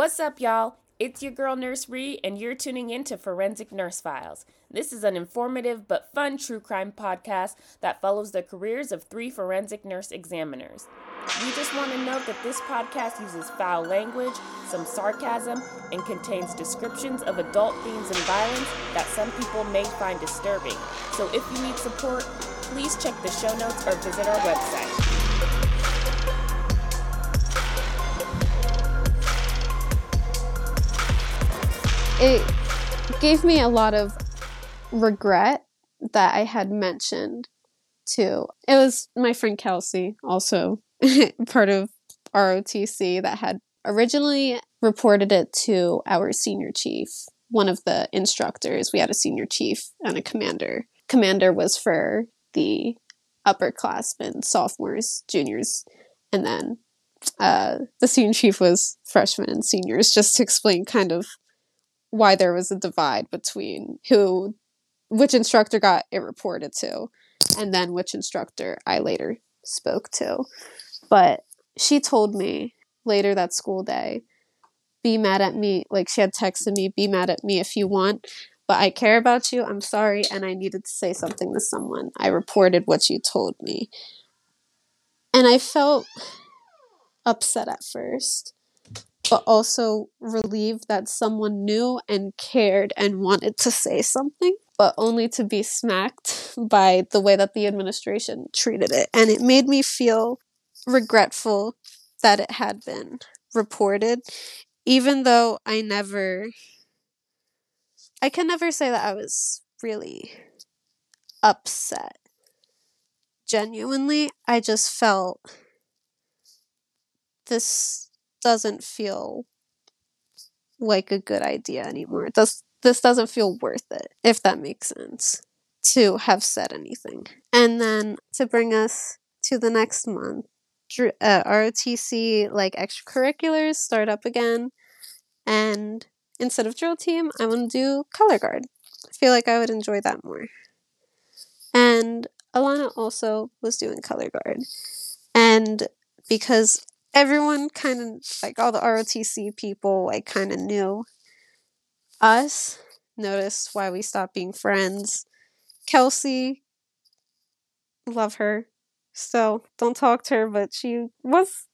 What's up, y'all? It's your girl Nurse Ree, and you're tuning in to Forensic Nurse Files. This is an informative but fun true crime podcast that follows the careers of three forensic nurse examiners. We just want to note that this podcast uses foul language, some sarcasm, and contains descriptions of adult themes and violence that some people may find disturbing. So if you need support, please check the show notes or visit our website. It gave me a lot of regret that I had mentioned to. It was my friend Kelsey, also part of ROTC, that had originally reported it to our senior chief, one of the instructors. We had a senior chief and a commander. Commander was for the upperclassmen, sophomores, juniors, and then uh, the senior chief was freshmen and seniors, just to explain kind of why there was a divide between who which instructor got it reported to and then which instructor I later spoke to. But she told me later that school day, be mad at me. Like she had texted me, be mad at me if you want, but I care about you. I'm sorry. And I needed to say something to someone. I reported what you told me. And I felt upset at first but also relieved that someone knew and cared and wanted to say something, but only to be smacked by the way that the administration treated it. And it made me feel regretful that it had been reported, even though I never, I can never say that I was really upset. Genuinely, I just felt this doesn't feel like a good idea anymore. It does this doesn't feel worth it, if that makes sense, to have said anything. And then to bring us to the next month, uh, ROTC like extracurriculars start up again, and instead of drill team, I want to do color guard. I feel like I would enjoy that more. And Alana also was doing color guard, and because everyone kind of like all the ROTC people like kind of knew us, noticed why we stopped being friends. Kelsey, love her. So don't talk to her, but she was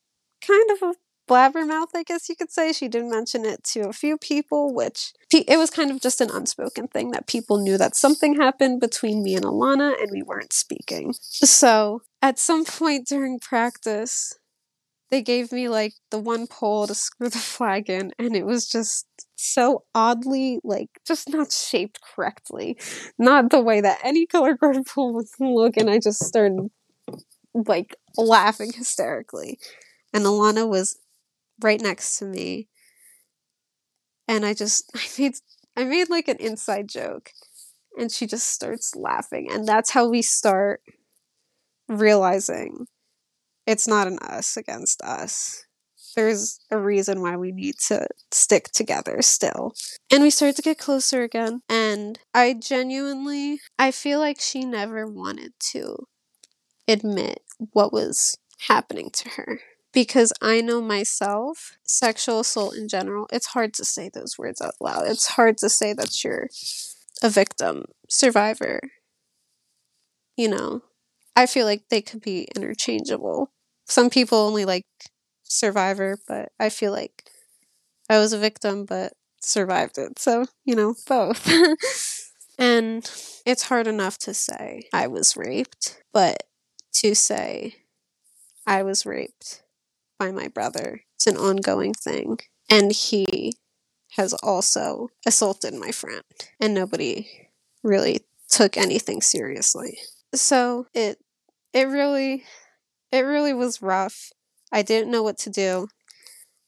kind of a blabbermouth, I guess you could say. She did mention it to a few people, which it was kind of just an unspoken thing that people knew that something happened between me and Alana and we weren't speaking. So at some point during practice, they gave me like the one pole to screw the flag in and it was just so oddly like just not shaped correctly. Not the way that any color guard pole would look and i just started like laughing hysterically. And alana was right next to me. And i just i made i made like an inside joke. And she just starts laughing. And that's how we start realizing it's not an us against us. There's a reason why we need to stick together still. And we start to get closer again. And I genuinely, I feel like she never wanted to admit what was happening to her. Because I know myself, sexual assault in general, it's hard to say those words out loud. It's hard to say that you're a victim, survivor. You know, I feel like they could be interchangeable some people only like survivor, but I feel like I was a victim but survived it. So, you know, both. and it's hard enough to say I was raped, but to say I was raped by my brother, it's an ongoing thing. And he has also assaulted my friend, and nobody really took anything seriously. So it it really it really was rough. I didn't know what to do.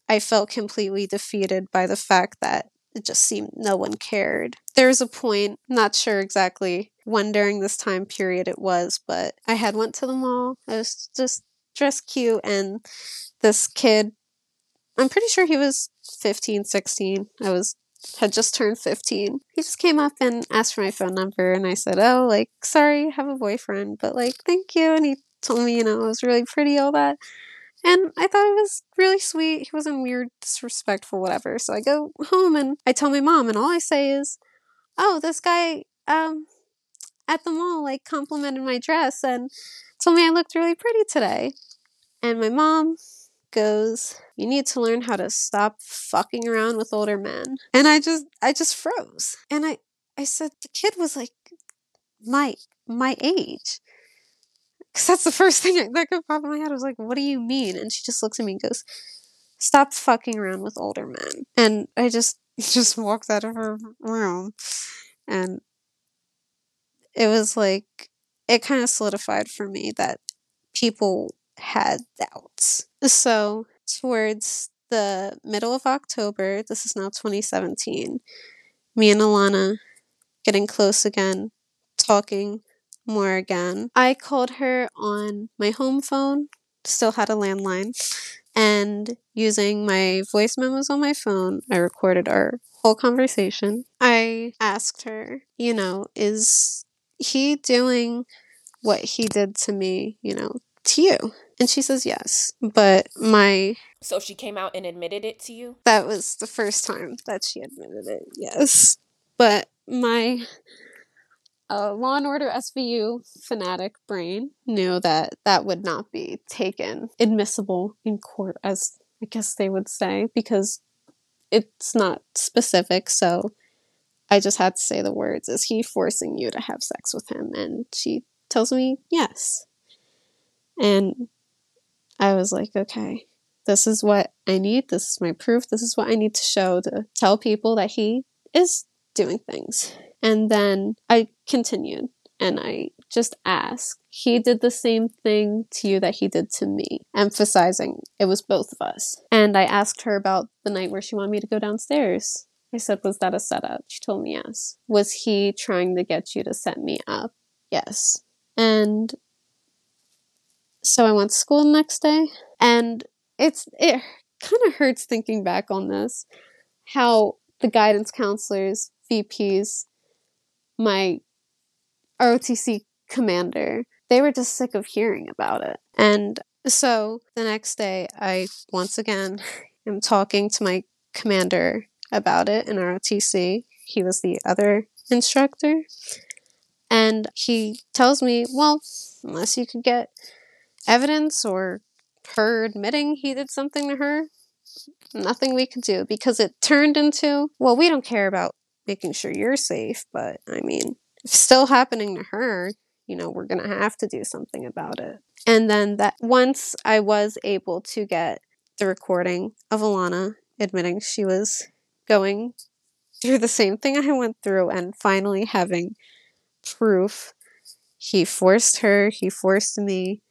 I felt completely defeated by the fact that it just seemed no one cared. There was a point, not sure exactly when during this time period it was, but I had went to the mall. I was just dressed cute and this kid I'm pretty sure he was 15, 16. I was had just turned 15. He just came up and asked for my phone number and I said, "Oh, like sorry, I have a boyfriend, but like thank you." And he told me, you know, it was really pretty, all that. And I thought it was really sweet. He wasn't weird, disrespectful, whatever. So I go home and I tell my mom, and all I say is, "Oh, this guy um at the mall like complimented my dress and told me I looked really pretty today." And my mom goes, "You need to learn how to stop fucking around with older men." And I just I just froze. And I I said the kid was like my my age. Cause that's the first thing that could pop in my head. I was like, "What do you mean?" And she just looks at me and goes, "Stop fucking around with older men." And I just just walked out of her room, and it was like it kind of solidified for me that people had doubts. So towards the middle of October, this is now 2017, me and Alana getting close again, talking more again. I called her on my home phone, still had a landline, and using my voice memos on my phone, I recorded our whole conversation. I asked her, you know, is he doing what he did to me, you know, to you? And she says yes. But my. So she came out and admitted it to you? That was the first time that she admitted it, yes. But my uh, Law and Order SVU fanatic brain knew that that would not be taken admissible in court, as I guess they would say, because it's not specific. So I just had to say the words Is he forcing you to have sex with him? And she tells me yes. And I was like, okay, this is what I need. This is my proof. This is what I need to show to tell people that he is doing things. And then I continued and I just asked. He did the same thing to you that he did to me, emphasizing it was both of us. And I asked her about the night where she wanted me to go downstairs. I said, Was that a setup? She told me yes. Was he trying to get you to set me up? Yes. And so I went to school the next day, and it's it kind of hurts thinking back on this, how the guidance counselors, VPs, my ROTC commander, they were just sick of hearing about it. And so the next day, I once again am talking to my commander about it in ROTC. He was the other instructor. And he tells me, well, unless you could get evidence or her admitting he did something to her, nothing we could do because it turned into, well, we don't care about making sure you're safe, but I mean, if it's still happening to her, you know, we're going to have to do something about it. And then that once I was able to get the recording of Alana admitting she was going through the same thing I went through and finally having proof he forced her, he forced me,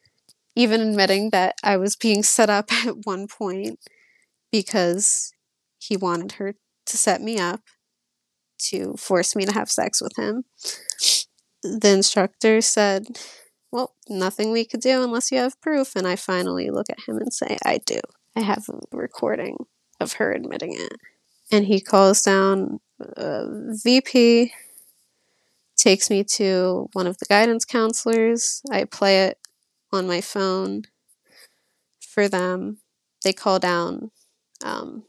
even admitting that I was being set up at one point because he wanted her to set me up to force me to have sex with him. The instructor said, Well, nothing we could do unless you have proof. And I finally look at him and say, I do. I have a recording of her admitting it. And he calls down a VP, takes me to one of the guidance counselors. I play it on my phone for them. They call down um,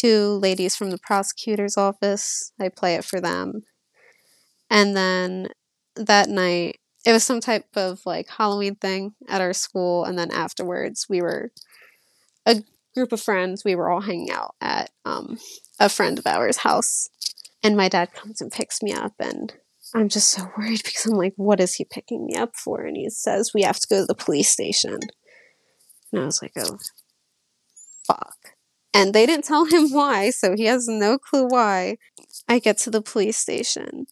two ladies from the prosecutor's office. I play it for them. And then that night, it was some type of like Halloween thing at our school. And then afterwards, we were a group of friends. We were all hanging out at um, a friend of ours' house. And my dad comes and picks me up. And I'm just so worried because I'm like, what is he picking me up for? And he says, we have to go to the police station. And I was like, oh, fuck. And they didn't tell him why, so he has no clue why. I get to the police station.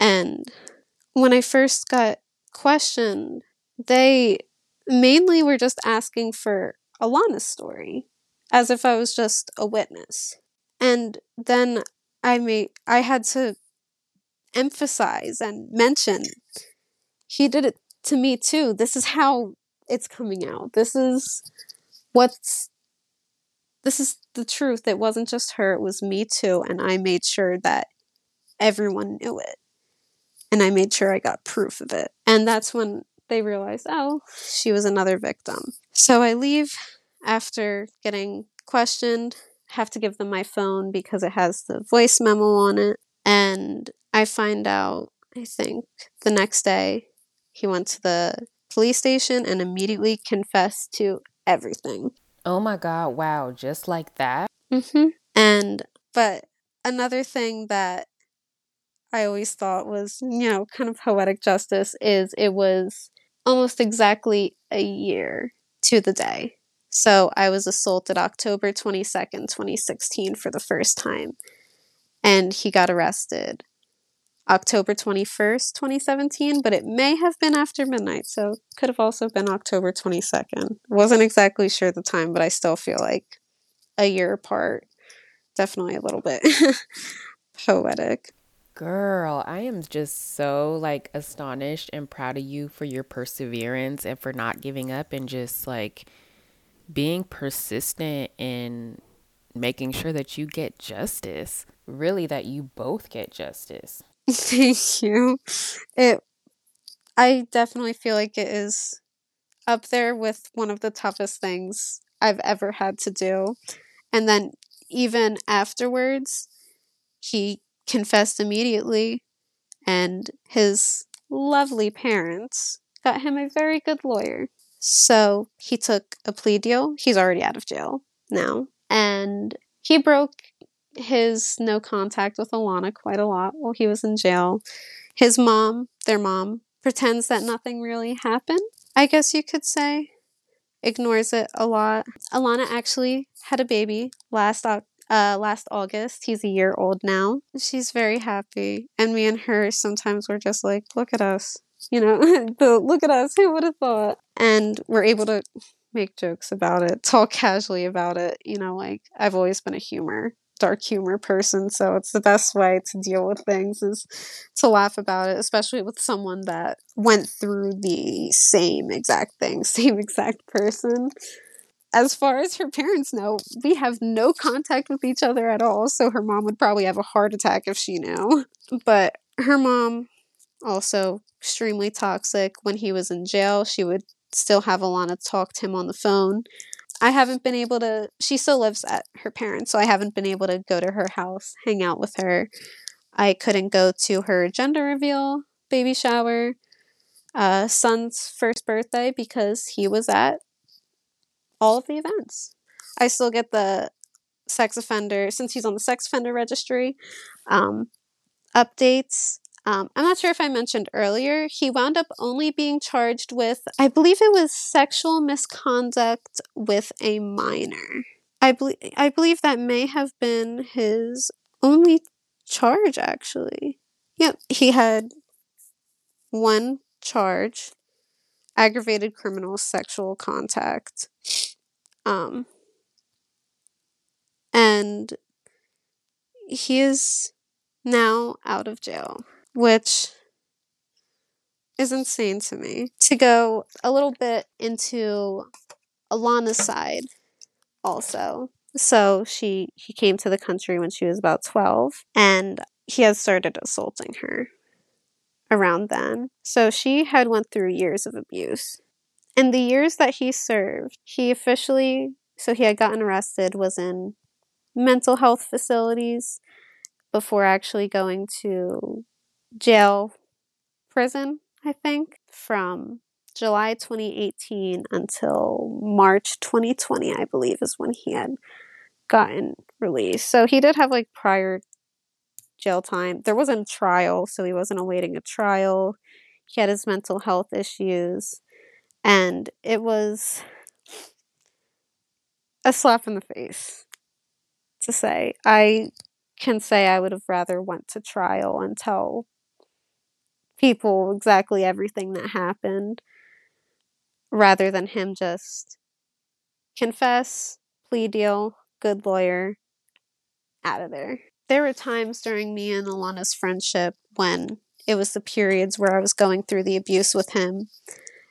And when I first got questioned, they mainly were just asking for Alana's story, as if I was just a witness. And then I made I had to emphasize and mention he did it to me too. This is how it's coming out. This is what's this is the truth. It wasn't just her, it was me too. And I made sure that everyone knew it. And I made sure I got proof of it. And that's when they realized, oh, she was another victim. So I leave after getting questioned, have to give them my phone because it has the voice memo on it. And I find out, I think, the next day he went to the police station and immediately confessed to everything. Oh my God, wow, just like that? Mm-hmm. And, but another thing that I always thought was, you know, kind of poetic justice is it was almost exactly a year to the day. So I was assaulted October 22nd, 2016 for the first time. And he got arrested October 21st, 2017, but it may have been after midnight, so could have also been October 22nd. Wasn't exactly sure the time, but I still feel like a year apart. Definitely a little bit poetic. Girl, I am just so like astonished and proud of you for your perseverance and for not giving up and just like being persistent in making sure that you get justice. Really that you both get justice. Thank you. It I definitely feel like it is up there with one of the toughest things I've ever had to do. And then even afterwards, he confessed immediately and his lovely parents got him a very good lawyer. So he took a plea deal. He's already out of jail now. And he broke his no contact with Alana quite a lot while he was in jail. His mom, their mom, pretends that nothing really happened, I guess you could say. Ignores it a lot. Alana actually had a baby last uh, last August. He's a year old now. She's very happy. And me and her sometimes we're just like, look at us. You know, the look at us. Who would have thought? And we're able to make jokes about it, talk casually about it. You know, like I've always been a humor dark humor person, so it's the best way to deal with things is to laugh about it, especially with someone that went through the same exact thing, same exact person. As far as her parents know, we have no contact with each other at all, so her mom would probably have a heart attack if she knew. But her mom also extremely toxic. When he was in jail, she would still have Alana talk to him on the phone I haven't been able to, she still lives at her parents, so I haven't been able to go to her house, hang out with her. I couldn't go to her gender reveal, baby shower, uh, son's first birthday because he was at all of the events. I still get the sex offender, since he's on the sex offender registry, um, updates um, I'm not sure if I mentioned earlier, he wound up only being charged with, I believe it was sexual misconduct with a minor. I, believe I believe that may have been his only charge, actually. Yep, he had one charge aggravated criminal sexual contact. Um, and he is now out of jail which is insane to me. To go a little bit into Alana's side also. So she he came to the country when she was about 12 and he has started assaulting her around then. So she had went through years of abuse. In the years that he served, he officially so he had gotten arrested was in mental health facilities before actually going to jail prison, I think, from July 2018 until March 2020, I believe, is when he had gotten released. So he did have like prior jail time. There wasn't a trial, so he wasn't awaiting a trial. He had his mental health issues, and it was a slap in the face to say. I can say I would have rather went to trial and tell people exactly everything that happened rather than him just confess, plea deal, good lawyer, out of there. There were times during me and Alana's friendship when it was the periods where I was going through the abuse with him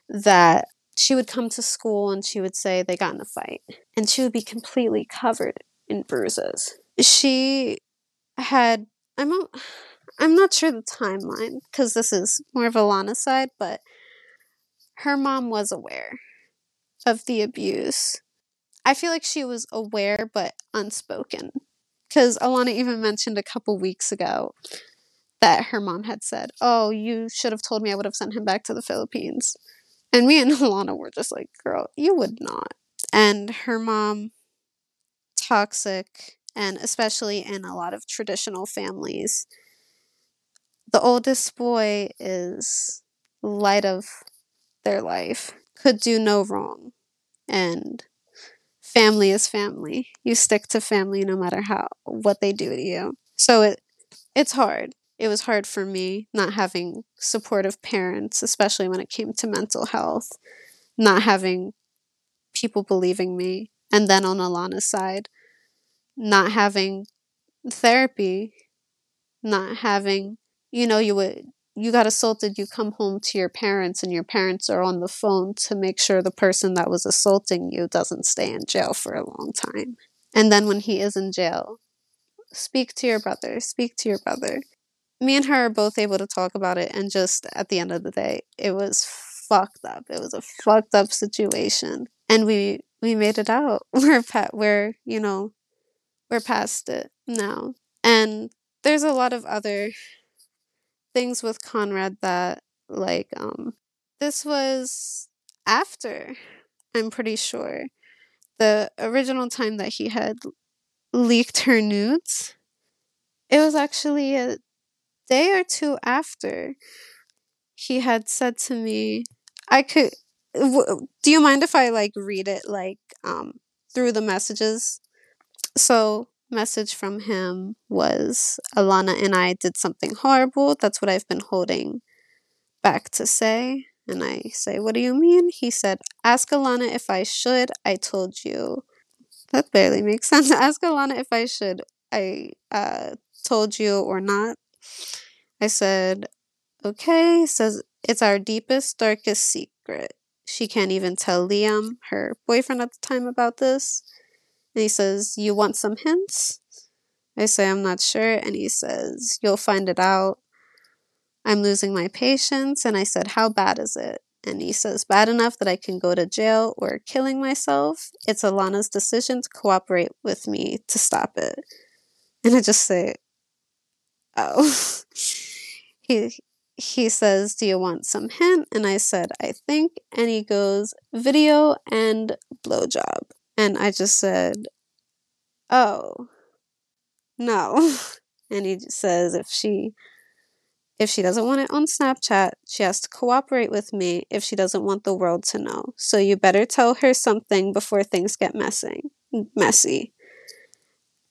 that she would come to school and she would say they got in a fight and she would be completely covered in bruises. She had I'm I'm not sure the timeline because this is more of Alana's side, but her mom was aware of the abuse. I feel like she was aware but unspoken. Because Alana even mentioned a couple weeks ago that her mom had said, Oh, you should have told me I would have sent him back to the Philippines. And me and Alana were just like, Girl, you would not. And her mom, toxic, and especially in a lot of traditional families, the oldest boy is light of their life, could do no wrong. And family is family. You stick to family no matter how what they do to you. So it it's hard. It was hard for me not having supportive parents, especially when it came to mental health, not having people believing me. And then on Alana's side, not having therapy, not having, you know, you would you got assaulted, you come home to your parents, and your parents are on the phone to make sure the person that was assaulting you doesn't stay in jail for a long time. And then when he is in jail, speak to your brother, speak to your brother. Me and her are both able to talk about it, and just at the end of the day, it was fucked up. It was a fucked up situation, and we we made it out. We're pat. We're you know, we're past it now, and there's a lot of other things with Conrad that like um this was after I'm pretty sure. The original time that he had leaked her nudes it was actually a day or two after he had said to me I could w- do you mind if I like read it like um through the messages? So message from him was Alana and I did something horrible. That's what I've been holding back to say. And I say, What do you mean? He said, Ask Alana if I should. I told you. That barely makes sense. Ask Alana if I should. I uh, told you or not. I said, Okay. He says, It's our deepest, darkest secret. She can't even tell Liam, her boyfriend at the time, about this. And he says, You want some hints? I say, I'm not sure. And he says, You'll find it out. I'm losing my patience. And I said, How bad is it? And he says, Bad enough that I can go to jail or killing myself. It's Alana's decision to cooperate with me to stop it. And I just say, Oh. he he says, Do you want some hint? And I said, I think. And he goes, Video and blowjob. And I just said, Oh, no. And he says if she if she doesn't want it on Snapchat, she has to cooperate with me if she doesn't want the world to know. So you better tell her something before things get messing messy.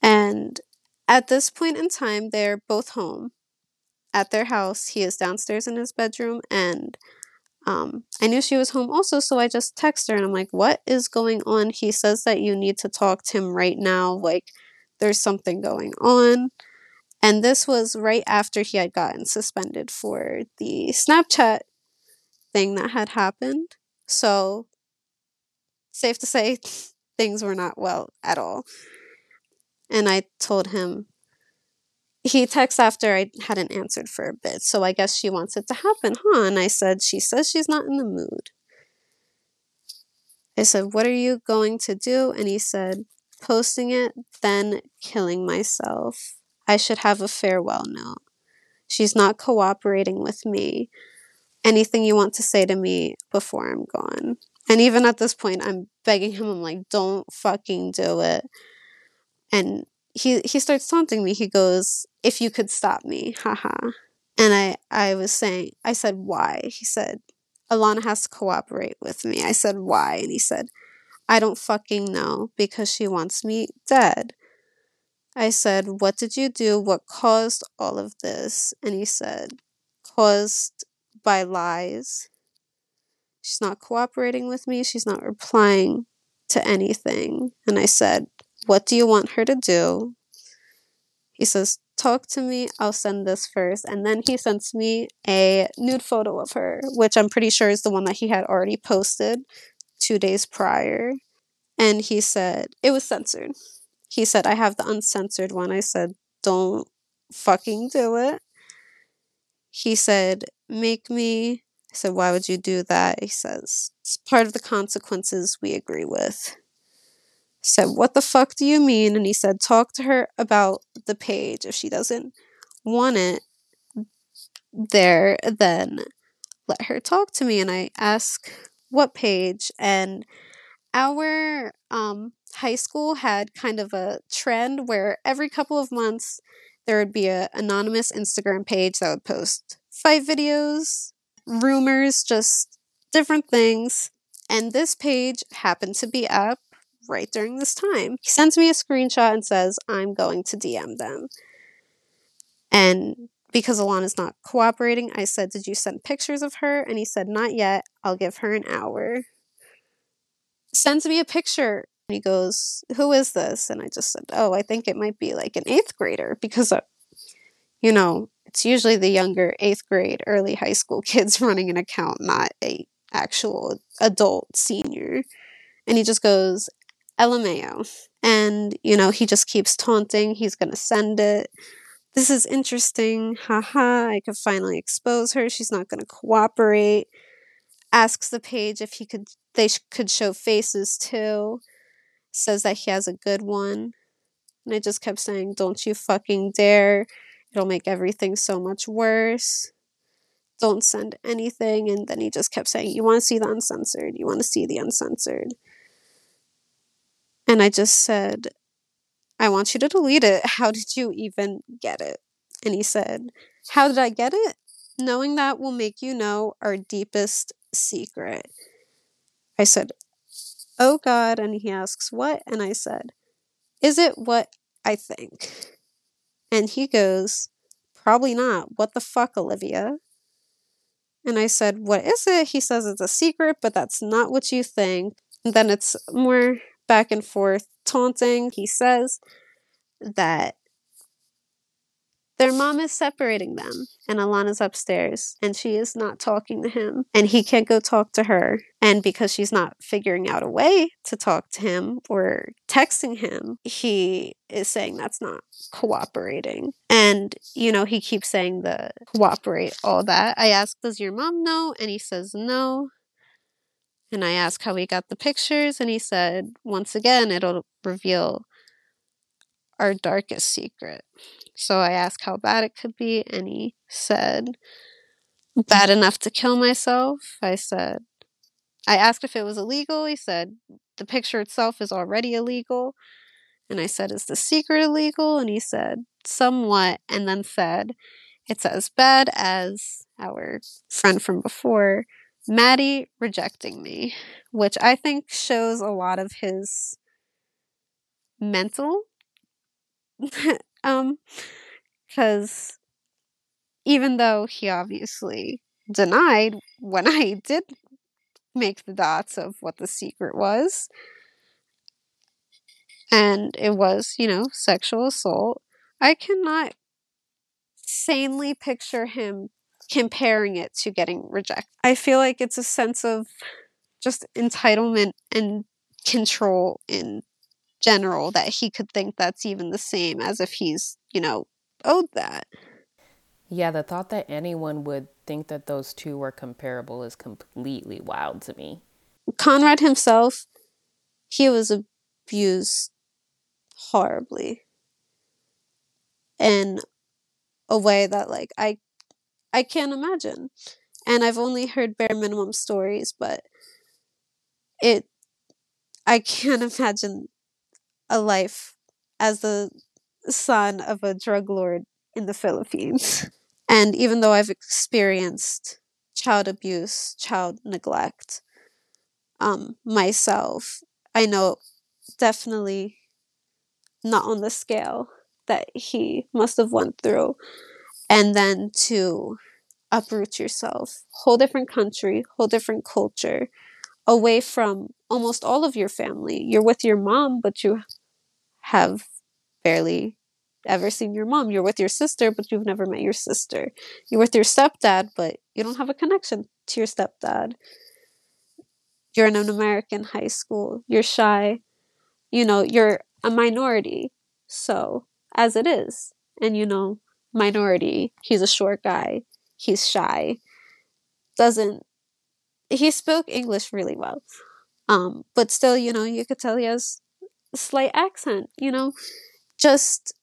And at this point in time, they're both home at their house. He is downstairs in his bedroom and um, I knew she was home also, so I just text her and I'm like, What is going on? He says that you need to talk to him right now. Like, there's something going on. And this was right after he had gotten suspended for the Snapchat thing that had happened. So, safe to say, things were not well at all. And I told him, he texts after I hadn't answered for a bit, so I guess she wants it to happen, huh? And I said, She says she's not in the mood. I said, What are you going to do? And he said, Posting it, then killing myself. I should have a farewell note. She's not cooperating with me. Anything you want to say to me before I'm gone. And even at this point, I'm begging him, I'm like, Don't fucking do it. And he he starts taunting me. He goes, "If you could stop me, haha." And I I was saying, I said, "Why?" He said, "Alana has to cooperate with me." I said, "Why?" And he said, "I don't fucking know because she wants me dead." I said, "What did you do? What caused all of this?" And he said, "Caused by lies." She's not cooperating with me. She's not replying to anything. And I said, what do you want her to do? He says, Talk to me. I'll send this first. And then he sends me a nude photo of her, which I'm pretty sure is the one that he had already posted two days prior. And he said, It was censored. He said, I have the uncensored one. I said, Don't fucking do it. He said, Make me I said, Why would you do that? He says, It's part of the consequences we agree with. Said, What the fuck do you mean? And he said, Talk to her about the page. If she doesn't want it there, then let her talk to me. And I ask, What page? And our um, high school had kind of a trend where every couple of months there would be an anonymous Instagram page that would post fight videos, rumors, just different things. And this page happened to be up right during this time. He sends me a screenshot and says, I'm going to DM them. And because Alana's not cooperating, I said, Did you send pictures of her? And he said, Not yet. I'll give her an hour. Sends me a picture. And he goes, Who is this? And I just said, Oh, I think it might be like an eighth grader because, uh, you know, it's usually the younger eighth grade, early high school kids running an account, not a actual adult senior. And he just goes, LMAO. And, you know, he just keeps taunting. He's going to send it. This is interesting. Haha, I could finally expose her. She's not going to cooperate. Asks the page if he could, they sh- could show faces too. Says that he has a good one. And I just kept saying, don't you fucking dare. It'll make everything so much worse. Don't send anything. And then he just kept saying, You want to see the uncensored? You want to see the uncensored? And I just said, I want you to delete it. How did you even get it? And he said, How did I get it? Knowing that will make you know our deepest secret. I said, Oh God. And he asks, What? And I said, Is it what I think? And he goes, Probably not. What the fuck, Olivia? And I said, What is it? He says it's a secret, but that's not what you think. And then it's more back and forth taunting. He says that their mom is separating them, and Alana's upstairs, and she is not talking to him, and he can't go talk to her. And because she's not figuring out a way to talk to him or texting him, he is saying that's not cooperating. And, you know, he keeps saying the cooperate, all that. I ask, Does your mom know? And he says no. And I ask how he got the pictures, and he said, Once again, it'll reveal our darkest secret. So I asked how bad it could be, and he said, Bad enough to kill myself. I said, I asked if it was illegal. He said, The picture itself is already illegal. And I said, Is the secret illegal? And he said, Somewhat. And then said, It's as bad as our friend from before, Maddie rejecting me, which I think shows a lot of his mental. Um, because even though he obviously denied when I did make the dots of what the secret was, and it was, you know, sexual assault, I cannot sanely picture him comparing it to getting rejected. I feel like it's a sense of just entitlement and control in general that he could think that's even the same as if he's, you know, owed that. Yeah, the thought that anyone would think that those two were comparable is completely wild to me. Conrad himself, he was abused horribly in a way that like I I can't imagine. And I've only heard bare minimum stories, but it I can't imagine a life as the son of a drug lord in the Philippines. And even though I've experienced child abuse, child neglect um, myself, I know definitely not on the scale that he must have went through. And then to uproot yourself, whole different country, whole different culture, away from almost all of your family. You're with your mom, but you have barely ever seen your mom. You're with your sister, but you've never met your sister. You're with your stepdad, but you don't have a connection to your stepdad. You're in an American high school. You're shy. You know, you're a minority. So, as it is, and you know, minority, he's a short guy, he's shy. doesn't he spoke English really well. Um, but still, you know, you could tell he has a slight accent, you know, just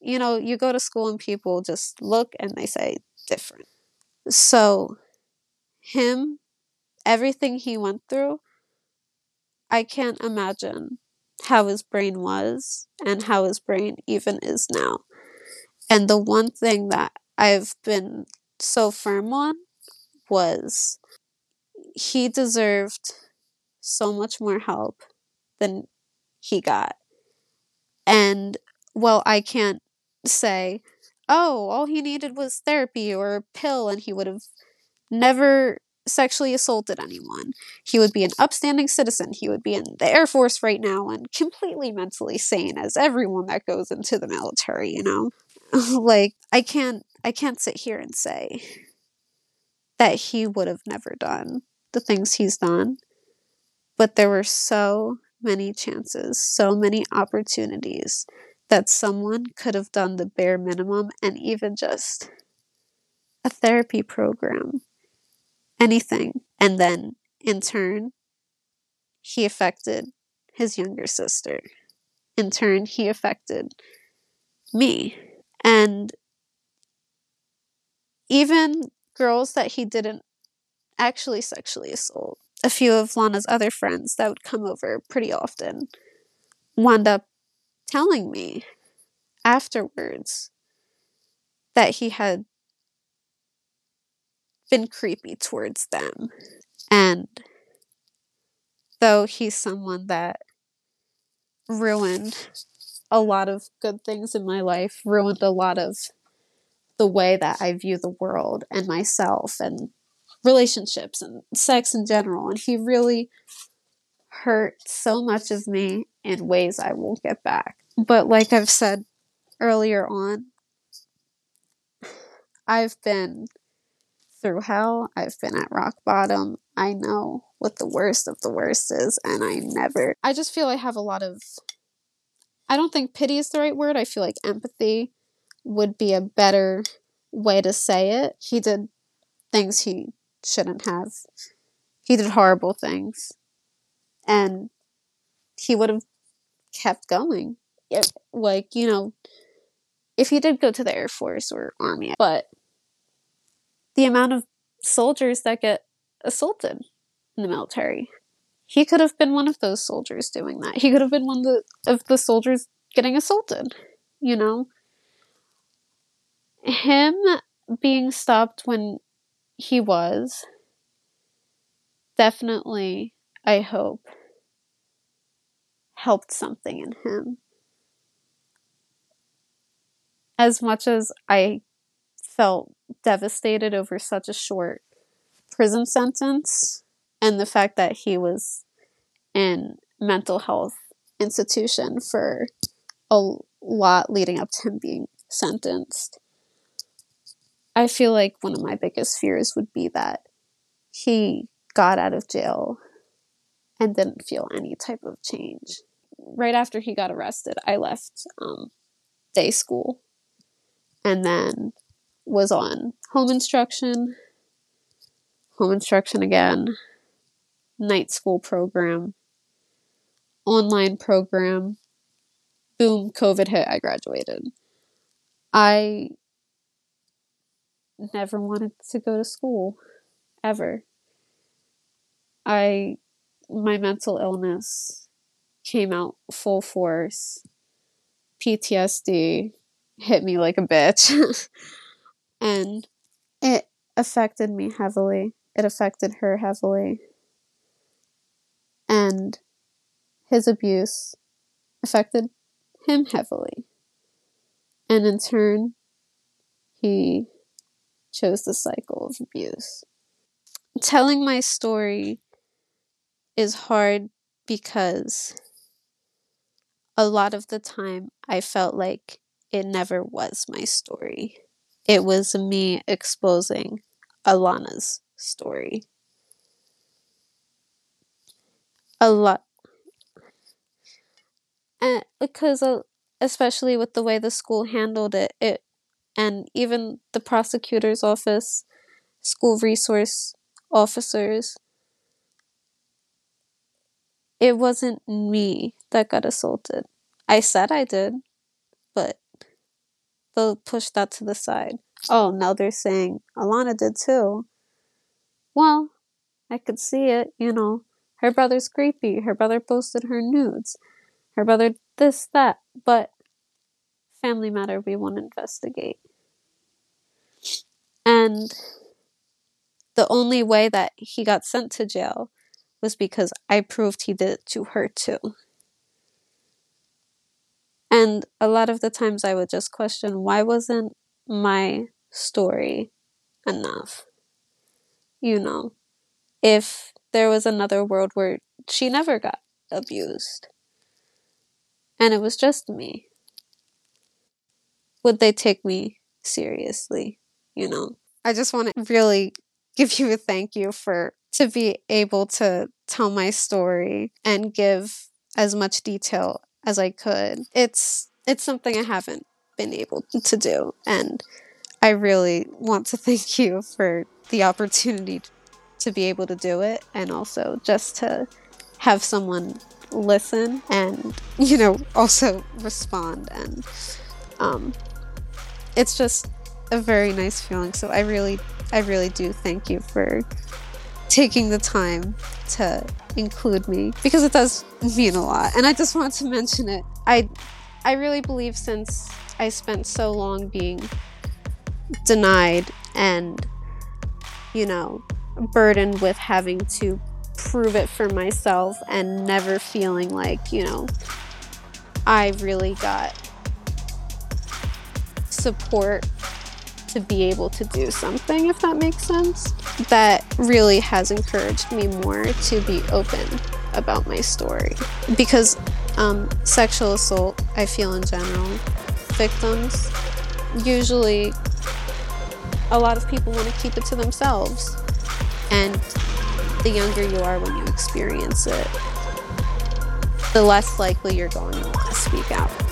you know, you go to school and people just look and they say different. So him everything he went through, I can't imagine how his brain was and how his brain even is now. And the one thing that I've been so firm on was he deserved so much more help than he got. And well, I can't say, oh, all he needed was therapy or a pill and he would have never sexually assaulted anyone. He would be an upstanding citizen. He would be in the Air Force right now and completely mentally sane as everyone that goes into the military, you know? like I can't I can't sit here and say that he would have never done the things he's done. But there were so many chances, so many opportunities that someone could have done the bare minimum and even just a therapy program, anything. And then in turn, he affected his younger sister. In turn, he affected me. And even girls that he didn't actually sexually assault. A few of Lana's other friends that would come over pretty often wound up telling me afterwards that he had been creepy towards them. And though he's someone that ruined a lot of good things in my life, ruined a lot of the way that I view the world and myself and relationships and sex in general. And he really hurt so much of me in ways I won't get back. But like I've said earlier on, I've been through hell. I've been at rock bottom. I know what the worst of the worst is, and I never. I just feel I have a lot of. I don't think pity is the right word. I feel like empathy would be a better way to say it. He did things he shouldn't have. He did horrible things. And he would have kept going. It, like, you know, if he did go to the Air Force or Army, but the amount of soldiers that get assaulted in the military, he could have been one of those soldiers doing that. He could have been one of the, of the soldiers getting assaulted, you know? Him being stopped when he was definitely, I hope, helped something in him. As much as I felt devastated over such a short prison sentence and the fact that he was in mental health institution for a lot leading up to him being sentenced. I feel like one of my biggest fears would be that he got out of jail and didn't feel any type of change. Right after he got arrested, I left um, day school and then was on home instruction, home instruction again, night school program, online program. Boom, COVID hit, I graduated. I never wanted to go to school ever. I my mental illness came out full force. PTSD hit me like a bitch. and it affected me heavily. It affected her heavily. And his abuse affected him heavily. And in turn, he chose the cycle of abuse. Telling my story is hard because a lot of the time I felt like it never was my story. It was me exposing Alana's story. A lot. And because, uh, especially with the way the school handled it, it and even the prosecutor's office school resource officers. It wasn't me that got assaulted. I said I did, but they'll push that to the side. Oh, now they're saying Alana did too. Well, I could see it, you know. Her brother's creepy. Her brother posted her nudes. Her brother this, that. But family matter, we won't investigate. And the only way that he got sent to jail was because I proved he did it to her too. And a lot of the times I would just question why wasn't my story enough? You know, if there was another world where she never got abused and it was just me, would they take me seriously? You know, I just want to really give you a thank you for to be able to tell my story and give as much detail as I could. It's it's something I haven't been able to do and I really want to thank you for the opportunity to be able to do it and also just to have someone listen and you know also respond and um it's just a very nice feeling. So i really i really do thank you for taking the time to include me because it does mean a lot. And i just want to mention it. I i really believe since i spent so long being denied and you know burdened with having to prove it for myself and never feeling like, you know, I really got support to be able to do something, if that makes sense. That really has encouraged me more to be open about my story. Because um, sexual assault, I feel in general, victims usually a lot of people want to keep it to themselves and the younger you are when you experience it, the less likely you're going to speak out.